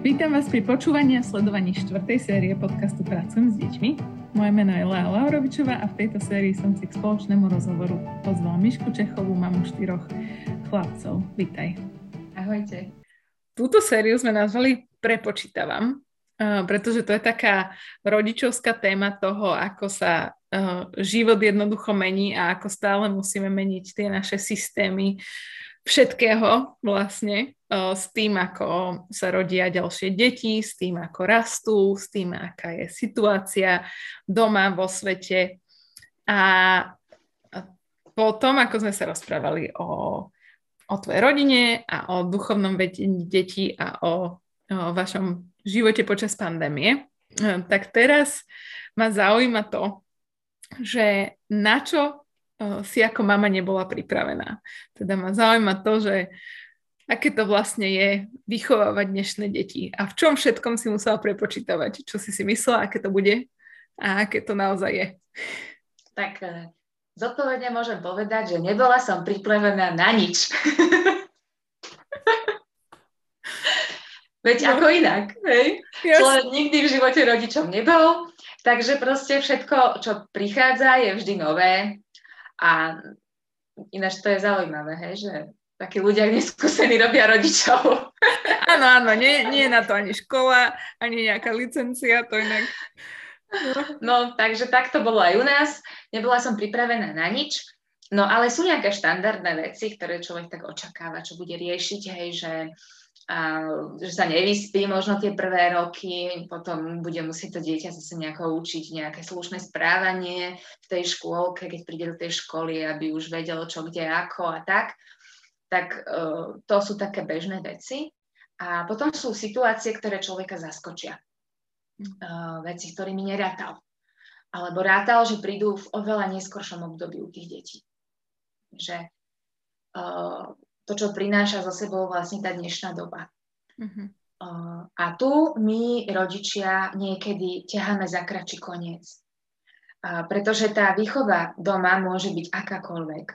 Vítam vás pri počúvaní a sledovaní štvrtej série podcastu Pracujem s deťmi. Moje meno je Lea Laurovičová a v tejto sérii som si k spoločnému rozhovoru pozvala Mišku Čechovú, mamu štyroch chlapcov. Vítaj. Ahojte. Túto sériu sme nazvali Prepočítavam, pretože to je taká rodičovská téma toho, ako sa život jednoducho mení a ako stále musíme meniť tie naše systémy všetkého vlastne s tým, ako sa rodia ďalšie deti, s tým, ako rastú, s tým, aká je situácia doma vo svete. A potom, ako sme sa rozprávali o, o tvojej rodine a o duchovnom vedení detí a o, o vašom živote počas pandémie, tak teraz ma zaujíma to, že na čo si ako mama nebola pripravená. Teda ma zaujíma to, že aké to vlastne je vychovávať dnešné deti a v čom všetkom si musela prepočítavať, čo si si myslela, aké to bude a aké to naozaj je. Tak e, zodpovedne môžem povedať, že nebola som pripravená na nič. Veď no. ako inak, hej? Yes. Človek nikdy v živote rodičom nebol, takže proste všetko, čo prichádza, je vždy nové a ináč to je zaujímavé, hej, že takí ľudia neskúsení robia rodičov. Áno, áno, nie, nie je na to ani škola, ani nejaká licencia, to inak... No, takže tak to bolo aj u nás. Nebola som pripravená na nič, no ale sú nejaké štandardné veci, ktoré človek tak očakáva, čo bude riešiť, hej, že, že sa nevyspí možno tie prvé roky, potom bude musieť to dieťa zase nejako učiť nejaké slušné správanie v tej škôlke, keď príde do tej školy, aby už vedelo, čo kde, ako a tak tak uh, to sú také bežné veci. A potom sú situácie, ktoré človeka zaskočia. Uh, veci, s ktorými nerátal. Alebo rátal, že prídu v oveľa neskoršom období u tých detí. Že uh, to, čo prináša za sebou vlastne tá dnešná doba. Uh-huh. Uh, a tu my, rodičia, niekedy ťaháme za kračí koniec. Uh, pretože tá výchova doma môže byť akákoľvek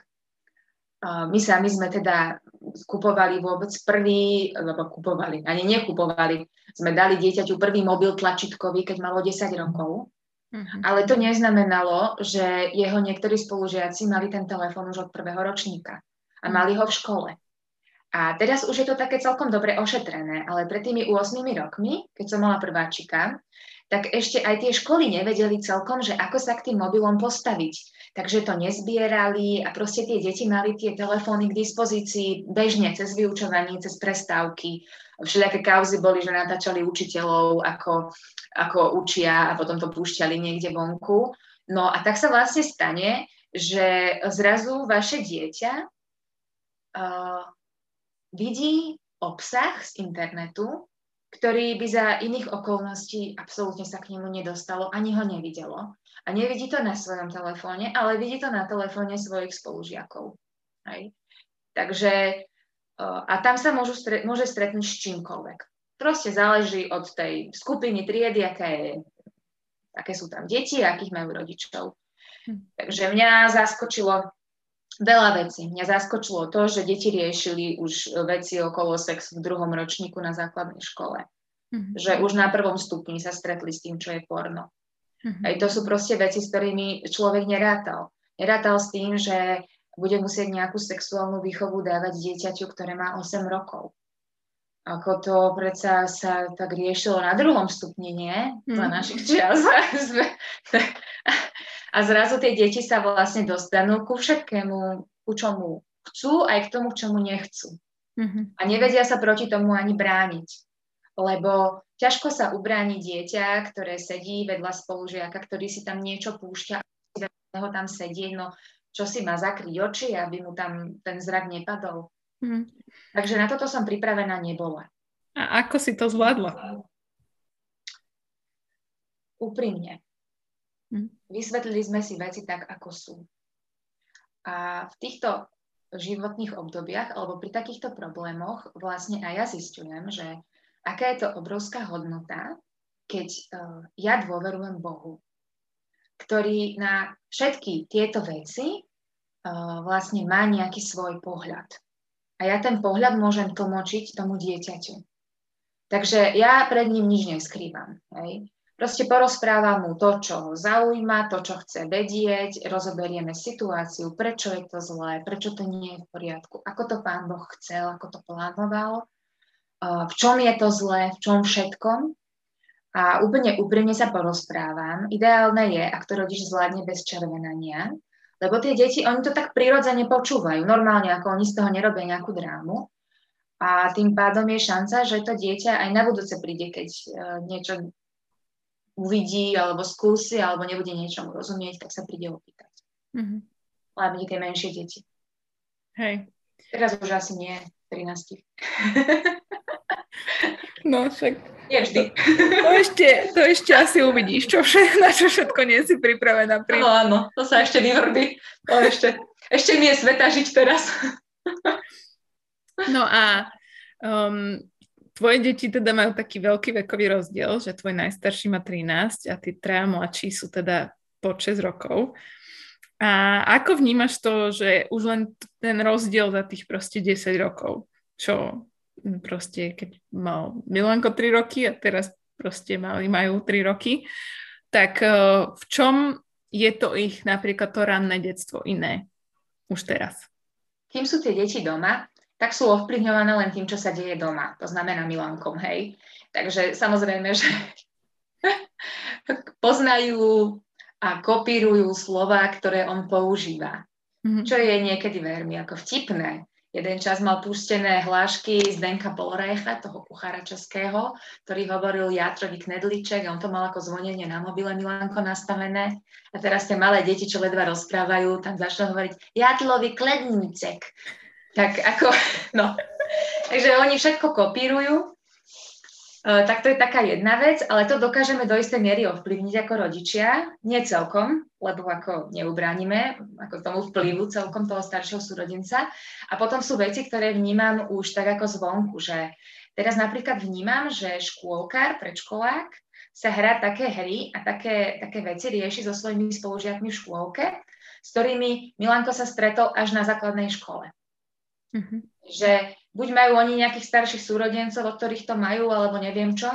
my sami sme teda kupovali vôbec prvý, lebo kupovali, ani nekupovali, sme dali dieťaťu prvý mobil tlačítkový, keď malo 10 rokov. Uh-huh. Ale to neznamenalo, že jeho niektorí spolužiaci mali ten telefón už od prvého ročníka a mali ho v škole. A teraz už je to také celkom dobre ošetrené, ale pred tými 8 rokmi, keď som mala prváčika, tak ešte aj tie školy nevedeli celkom, že ako sa k tým mobilom postaviť takže to nezbierali a proste tie deti mali tie telefóny k dispozícii bežne cez vyučovanie, cez prestávky. Všelijaké kauzy boli, že natáčali učiteľov, ako, ako učia a potom to púšťali niekde vonku. No a tak sa vlastne stane, že zrazu vaše dieťa uh, vidí obsah z internetu, ktorý by za iných okolností absolútne sa k nemu nedostalo, ani ho nevidelo. A nevidí to na svojom telefóne, ale vidí to na telefóne svojich spolužiakov. Hej. Takže a tam sa môžu môže stretnúť s čímkoľvek. Proste záleží od tej skupiny, triedy, aké, je, aké sú tam deti akých majú rodičov. Hm. Takže mňa zaskočilo veľa vecí. Mňa zaskočilo to, že deti riešili už veci okolo sexu v druhom ročníku na základnej škole. Mm-hmm. Že už na prvom stupni sa stretli s tým, čo je porno. Mm-hmm. Aj to sú proste veci, s ktorými človek nerátal. Nerátal s tým, že bude musieť nejakú sexuálnu výchovu dávať dieťaťu, ktoré má 8 rokov. Ako to predsa sa tak riešilo na druhom stupni, nie? Mm. Za našich čias. A zrazu tie deti sa vlastne dostanú ku všetkému, ku čomu chcú, aj k tomu, k čomu nechcú. Mm-hmm. A nevedia sa proti tomu ani brániť. Lebo ťažko sa ubráni dieťa, ktoré sedí vedľa spolužiaka, ktorý si tam niečo púšťa, ho tam sedieť, no čo si má zakryť oči, aby mu tam ten zrak nepadol. Mm. Takže na toto som pripravená nebola. A ako si to zvládla? Úprimne. Hm. Vysvetlili sme si veci tak, ako sú. A v týchto životných obdobiach alebo pri takýchto problémoch vlastne aj ja zistujem, že aká je to obrovská hodnota, keď uh, ja dôverujem Bohu, ktorý na všetky tieto veci uh, vlastne má nejaký svoj pohľad. A ja ten pohľad môžem tlmočiť tomu dieťaťu. Takže ja pred ním nič neskrývam. Hej. Proste porozprávam mu to, čo ho zaujíma, to, čo chce vedieť, rozoberieme situáciu, prečo je to zlé, prečo to nie je v poriadku, ako to pán Boh chcel, ako to plánoval, v čom je to zlé, v čom všetkom. A úplne úprimne sa porozprávam. Ideálne je, ak to rodič zvládne bez červenania, lebo tie deti, oni to tak prirodzene počúvajú, normálne, ako oni z toho nerobia nejakú drámu. A tým pádom je šanca, že to dieťa aj na budúce príde, keď e, niečo uvidí alebo skúsi alebo nebude niečomu rozumieť, tak sa príde opýtať. Mm-hmm. Hlavne tie menšie deti. Hej. Teraz už asi nie, 13. no však. Nie vždy. To, to, ešte, to ešte asi uvidíš, čo všetko, na čo všetko nie si pripravená. Pri... No áno, to sa ešte vyvrbí. To ešte, ešte mi je sveta žiť teraz. no a um, Tvoje deti teda majú taký veľký vekový rozdiel, že tvoj najstarší má 13 a tí traja mladší sú teda po 6 rokov. A ako vnímaš to, že už len ten rozdiel za tých proste 10 rokov, čo proste keď mal Milanko 3 roky a teraz proste mali, majú 3 roky, tak uh, v čom je to ich napríklad to ranné detstvo iné už teraz? Kým sú tie deti doma, tak sú ovplyvňované len tým, čo sa deje doma. To znamená Milankom, hej. Takže samozrejme, že poznajú a kopírujú slova, ktoré on používa. Mm-hmm. Čo je niekedy veľmi ako vtipné. Jeden čas mal pustené hlášky z Denka Polrejcha, toho kuchára českého, ktorý hovoril Játrovi knedliček a on to mal ako zvonenie na mobile Milanko nastavené. A teraz tie malé deti, čo ledva rozprávajú, tam začnú hovoriť Játlovi kledníček tak ako, no. Takže oni všetko kopírujú, Uh, tak to je taká jedna vec, ale to dokážeme do istej miery ovplyvniť ako rodičia. Nie celkom, lebo ako neubránime ako tomu vplyvu celkom toho staršieho súrodenca. A potom sú veci, ktoré vnímam už tak ako zvonku, že teraz napríklad vnímam, že škôlkár, predškolák sa hrá také hry a také, také veci rieši so svojimi spolužiakmi v škôlke, s ktorými Milanko sa stretol až na základnej škole. Mm-hmm. Že buď majú oni nejakých starších súrodencov, od ktorých to majú, alebo neviem čo,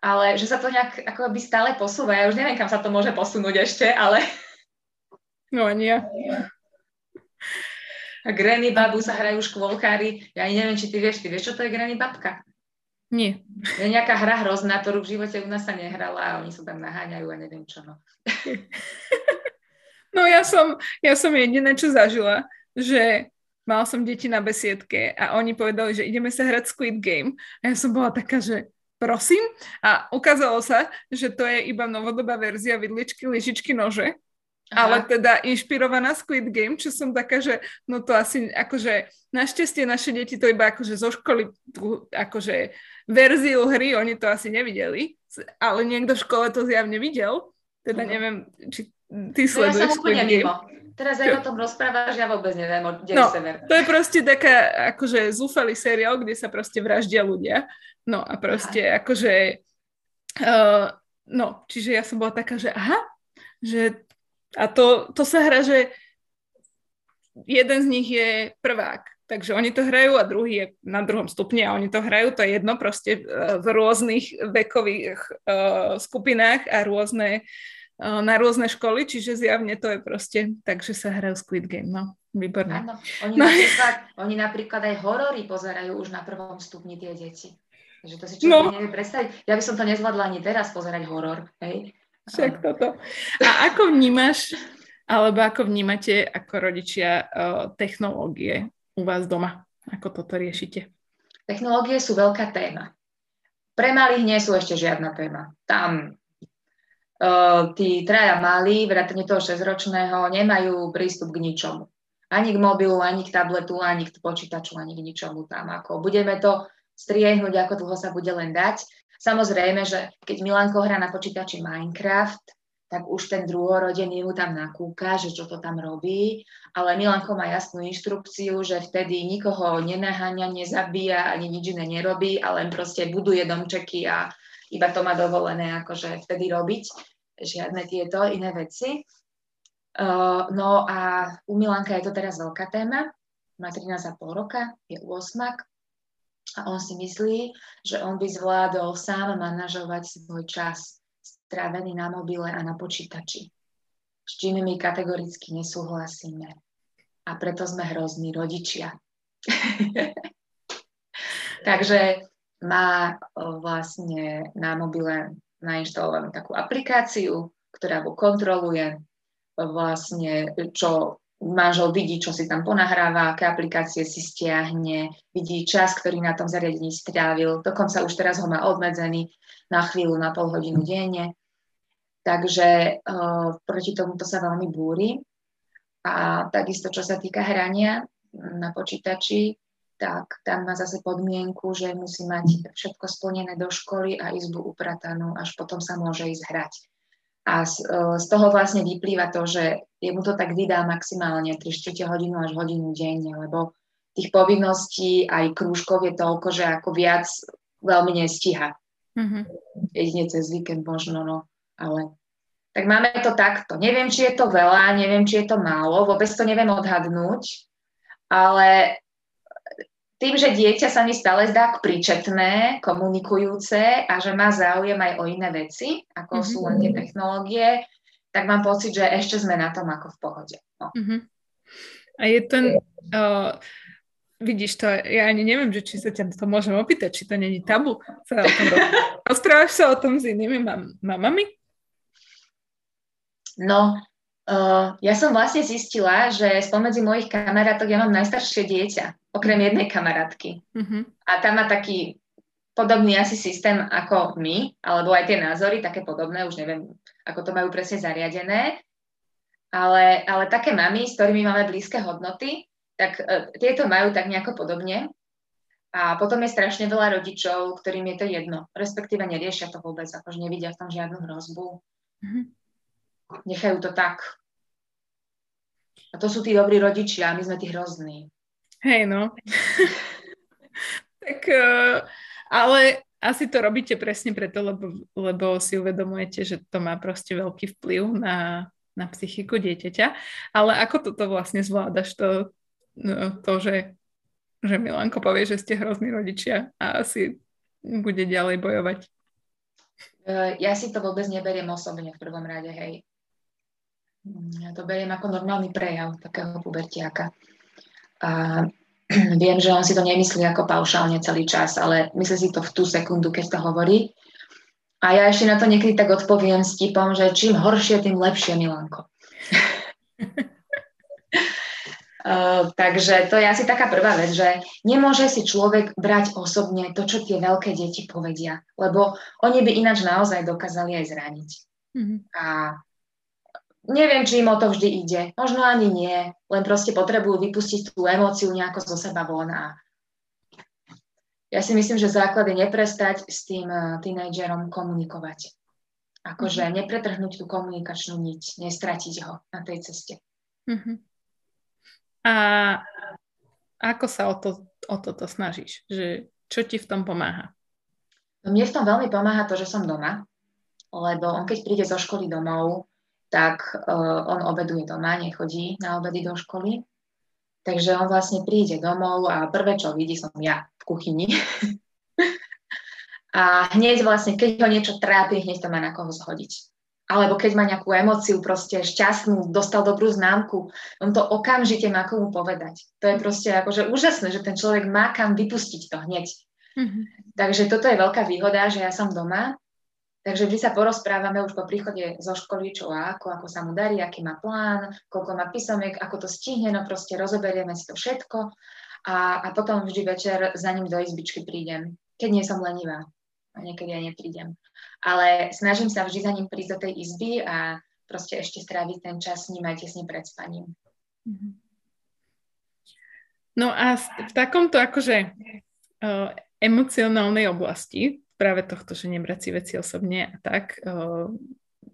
ale že sa to nejak ako by stále posúva. Ja už neviem, kam sa to môže posunúť ešte, ale... No nie. A Granny babu sa hrajú škôlkári. Ja ani neviem, či ty vieš. Ty vieš, čo to je Granny babka? Nie. Je nejaká hra hrozná, ktorú v živote u nás sa nehrala a oni sa tam naháňajú a neviem čo. No, no ja som, ja som jediné, čo zažila, že mal som deti na besiedke a oni povedali, že ideme sa hrať Squid Game. A ja som bola taká, že prosím. A ukázalo sa, že to je iba novodobá verzia vidličky, lyžičky, nože. Aha. Ale teda inšpirovaná Squid Game, čo som taká, že no to asi akože našťastie naše deti to iba akože zo školy akože verziu hry, oni to asi nevideli, ale niekto v škole to zjavne videl. Teda neviem, či ty sleduješ no ja som úplne mimo. Teraz aj o tom rozprávaš, ja vôbec neviem, kde no, sever. To je proste taká, akože zúfalý seriál, kde sa proste vraždia ľudia. No a proste aha. akože, uh, no, čiže ja som bola taká, že aha, že a to, to sa hra, že jeden z nich je prvák, takže oni to hrajú a druhý je na druhom stupni a oni to hrajú, to je jedno proste uh, v rôznych vekových uh, skupinách a rôzne na rôzne školy, čiže zjavne to je proste tak, že sa hrajú Squid Game, no. Výborné. Áno, oni, no. napríklad, oni napríklad aj horory pozerajú už na prvom stupni tie deti. Takže to si človek no. nevie predstaviť. Ja by som to nezvládla ani teraz pozerať horor. Hej? Však toto. A ako vnímaš, alebo ako vnímate ako rodičia technológie u vás doma? Ako toto riešite? Technológie sú veľká téma. Pre malých nie sú ešte žiadna téma. Tam tí traja malí, vrátane toho 6-ročného, nemajú prístup k ničomu. Ani k mobilu, ani k tabletu, ani k počítaču, ani k ničomu tam. Ako budeme to striehnúť, ako dlho sa bude len dať. Samozrejme, že keď Milanko hrá na počítači Minecraft, tak už ten druhorodený mu tam nakúka, že čo to tam robí, ale Milanko má jasnú inštrukciu, že vtedy nikoho nenaháňa, nezabíja, ani nič iné nerobí, ale len proste buduje domčeky a iba to má dovolené akože vtedy robiť, žiadne tieto iné veci. Uh, no a u Milanka je to teraz veľká téma, má 13,5 roka, je 8. A on si myslí, že on by zvládol sám manažovať svoj čas strávený na mobile a na počítači. S čím my kategoricky nesúhlasíme. A preto sme hrozní rodičia. Takže má vlastne na mobile nainštalovanú takú aplikáciu, ktorá ho kontroluje vlastne, čo manžel vidí, čo si tam ponahráva, aké aplikácie si stiahne, vidí čas, ktorý na tom zariadení strávil, dokonca už teraz ho má obmedzený na chvíľu, na pol hodinu denne. Takže uh, proti tomuto sa veľmi búri. A takisto, čo sa týka hrania na počítači, tak tam má zase podmienku, že musí mať všetko splnené do školy a izbu upratanú, až potom sa môže ísť hrať. A z, e, z toho vlastne vyplýva to, že jemu to tak vydá maximálne 3 4 hodinu až hodinu denne, lebo tých povinností aj krúžkov je toľko, že ako viac veľmi nestíha. Mm-hmm. Jedine cez víkend možno, no, ale tak máme to takto. Neviem, či je to veľa, neviem, či je to málo, vôbec to neviem odhadnúť, ale tým, že dieťa sa mi stále zdá príčetné, komunikujúce a že má záujem aj o iné veci, ako mm-hmm. sú len tie technológie, tak mám pocit, že ešte sme na tom ako v pohode. No. Mm-hmm. A je ten, uh, vidíš to, ja ani neviem, že či sa ťa to môžem opýtať, či to není tabu sa o tom Rozprávaš sa o tom s inými mam- mamami? No, Uh, ja som vlastne zistila, že spomedzi mojich kamarátok ja mám najstaršie dieťa, okrem jednej kamarátky. Uh-huh. A tam má taký podobný asi systém ako my, alebo aj tie názory také podobné, už neviem, ako to majú presne zariadené. Ale, ale také mamy, s ktorými máme blízke hodnoty, tak uh, tieto majú tak nejako podobne. A potom je strašne veľa rodičov, ktorým je to jedno, respektíve neriešia to vôbec, akože nevidia v tom žiadnu hrozbu. Uh-huh. Nechajú to tak, a to sú tí dobrí rodičia, a my sme tí hrozní. Hej, no. tak, uh, ale asi to robíte presne preto, lebo, lebo si uvedomujete, že to má proste veľký vplyv na, na psychiku dieťaťa. Ale ako toto vlastne zvládaš, to, no, to že, že Milanko povie, že ste hrozní rodičia a asi bude ďalej bojovať? E, ja si to vôbec neberiem osobne v prvom rade, hej. Ja to beriem ako normálny prejav takého pubertiaka. A viem, že on si to nemyslí ako paušálne celý čas, ale myslí si to v tú sekundu, keď to hovorí. A ja ešte na to niekedy tak odpoviem s tipom, že čím horšie, tým lepšie, Milanko. Uh, takže to je asi taká prvá vec, že nemôže si človek brať osobne to, čo tie veľké deti povedia, lebo oni by ináč naozaj dokázali aj zraniť. Mm-hmm. A neviem, či im o to vždy ide. Možno ani nie, len proste potrebujú vypustiť tú emóciu nejako zo seba von a ja si myslím, že základ je neprestať s tým uh, tínedžerom komunikovať. Akože mm-hmm. nepretrhnúť tú komunikačnú niť, nestratiť ho na tej ceste. Mm-hmm. A ako sa o, to, o toto snažíš? Že, čo ti v tom pomáha? No mne v tom veľmi pomáha to, že som doma, lebo on keď príde zo školy domov, tak uh, on obeduje doma, nechodí na obedy do školy. Takže on vlastne príde domov a prvé, čo vidí, som ja v kuchyni. a hneď vlastne, keď ho niečo trápi, hneď to má na koho zhodiť. Alebo keď má nejakú emociu, proste šťastnú, dostal dobrú známku, on to okamžite má komu povedať. To je proste akože úžasné, že ten človek má kam vypustiť to hneď. Mm-hmm. Takže toto je veľká výhoda, že ja som doma Takže vždy sa porozprávame už po príchode zo školy, čo a ako, ako sa mu darí, aký má plán, koľko má písomiek, ako to stihne, no proste rozoberieme si to všetko a, a potom vždy večer za ním do izbičky prídem, keď nie som lenivá. A niekedy aj neprídem. Ale snažím sa vždy za ním prísť do tej izby a proste ešte stráviť ten čas s ním aj tesne pred spaním. Mhm. No a v takomto akože uh, emocionálnej oblasti práve tohto, že nebrať si veci osobne a tak,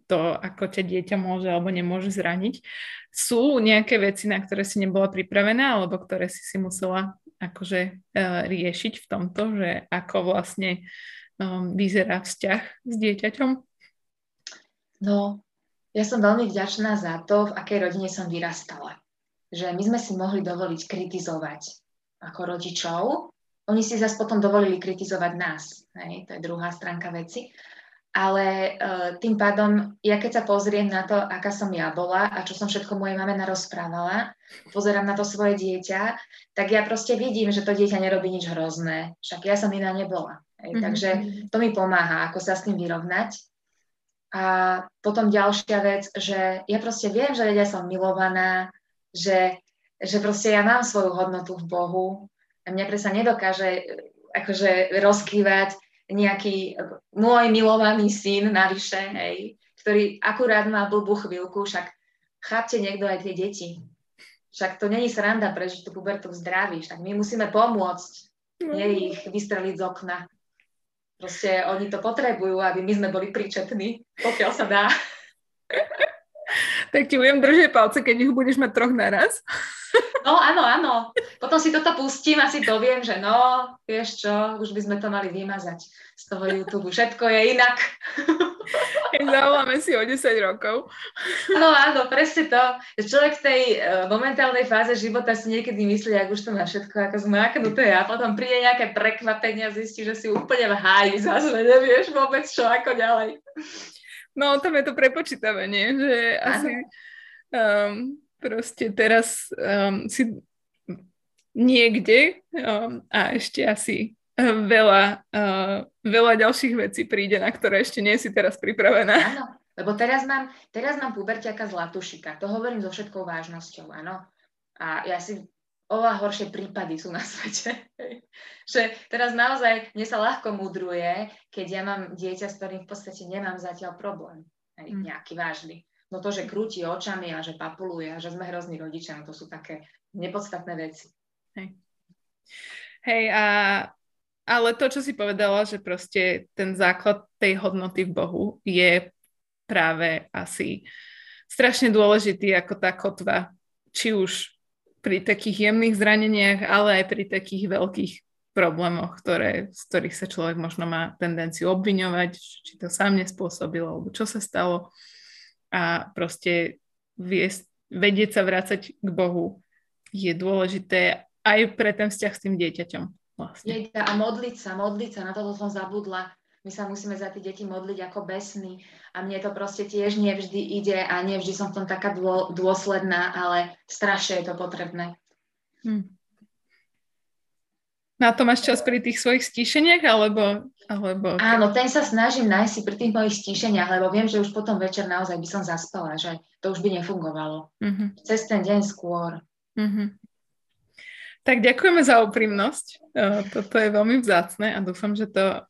to, ako ťa dieťa môže alebo nemôže zraniť. Sú nejaké veci, na ktoré si nebola pripravená alebo ktoré si si musela akože riešiť v tomto, že ako vlastne vyzerá vzťah s dieťaťom? No, ja som veľmi vďačná za to, v akej rodine som vyrastala. Že my sme si mohli dovoliť kritizovať ako rodičov, oni si zase potom dovolili kritizovať nás. Hej? To je druhá stránka veci. Ale uh, tým pádom, ja keď sa pozriem na to, aká som ja bola a čo som všetko mojej mame narozprávala, pozerám na to svoje dieťa, tak ja proste vidím, že to dieťa nerobí nič hrozné. Však ja som iná nebola. Hej? Mm-hmm. Takže to mi pomáha, ako sa s tým vyrovnať. A potom ďalšia vec, že ja proste viem, že ja som milovaná, že, že proste ja mám svoju hodnotu v Bohu mňa presa nedokáže akože rozkývať nejaký môj milovaný syn navyše, hej, ktorý akurát má blbú chvíľku, však chápte niekto aj tie deti. Však to není sranda prežiť tú pubertu v zdraví, však my musíme pomôcť, nie ich vystreliť z okna. Proste oni to potrebujú, aby my sme boli príčetní, pokiaľ sa dá. tak ti budem držať palce, keď ich budeš mať troch naraz. No áno, áno. Potom si toto pustím a si viem, že no, vieš čo, už by sme to mali vymazať z toho YouTube. Všetko je inak. Zavoláme si o 10 rokov. No áno, presne to. Človek v tej uh, momentálnej fáze života si niekedy myslí, ak už to má všetko ako zmáknuté a potom príde nejaké prekvapenie a zistí, že si úplne v háji zase nevieš vôbec čo, ako ďalej. No, tam je to prepočítavanie, že ano. asi um, proste teraz um, si niekde um, a ešte asi veľa, uh, veľa ďalších vecí príde, na ktoré ešte nie si teraz pripravená. Áno, lebo teraz mám, teraz mám puberťaka zlatušika. To hovorím so všetkou vážnosťou, áno. A ja si oveľa horšie prípady sú na svete. že teraz naozaj mne sa ľahko mudruje, keď ja mám dieťa, s ktorým v podstate nemám zatiaľ problém. Hej, mm. nejaký vážny. No to, že krúti očami a že papuluje a že sme hrozní rodičia, no to sú také nepodstatné veci. Hej. Hej, a ale to, čo si povedala, že proste ten základ tej hodnoty v Bohu je práve asi strašne dôležitý ako tá kotva, či už pri takých jemných zraneniach, ale aj pri takých veľkých problémoch, ktoré, z ktorých sa človek možno má tendenciu obviňovať, či to sám nespôsobil, alebo čo sa stalo. A proste viesť, vedieť sa vrácať k Bohu je dôležité aj pre ten vzťah s tým dieťaťom. Vlastne. A modliť sa, modliť sa, na toto som zabudla. My sa musíme za tie deti modliť ako besní a mne to proste tiež nevždy ide a nevždy som v tom taká dô, dôsledná, ale strašne je to potrebné. Hm. Na to máš čas pri tých svojich stíšeniach, alebo... alebo... Áno, ten sa snažím nájsť si pri tých mojich stíšeniach, lebo viem, že už potom večer naozaj by som zaspala, že to už by nefungovalo. Mm-hmm. Cez ten deň skôr. Mm-hmm. Tak ďakujeme za úprimnosť. Toto je veľmi vzácne a dúfam, že to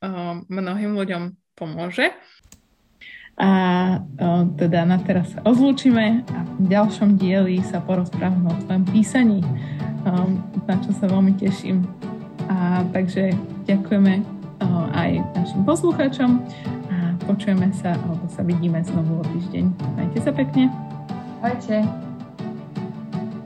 mnohým ľuďom pomôže. A teda na teraz sa rozlúčime a v ďalšom dieli sa porozprávame o tvojom písaní, na čo sa veľmi teším. A takže ďakujeme aj našim poslucháčom a počujeme sa alebo sa vidíme znovu o týždeň. Majte sa pekne. Ahojte.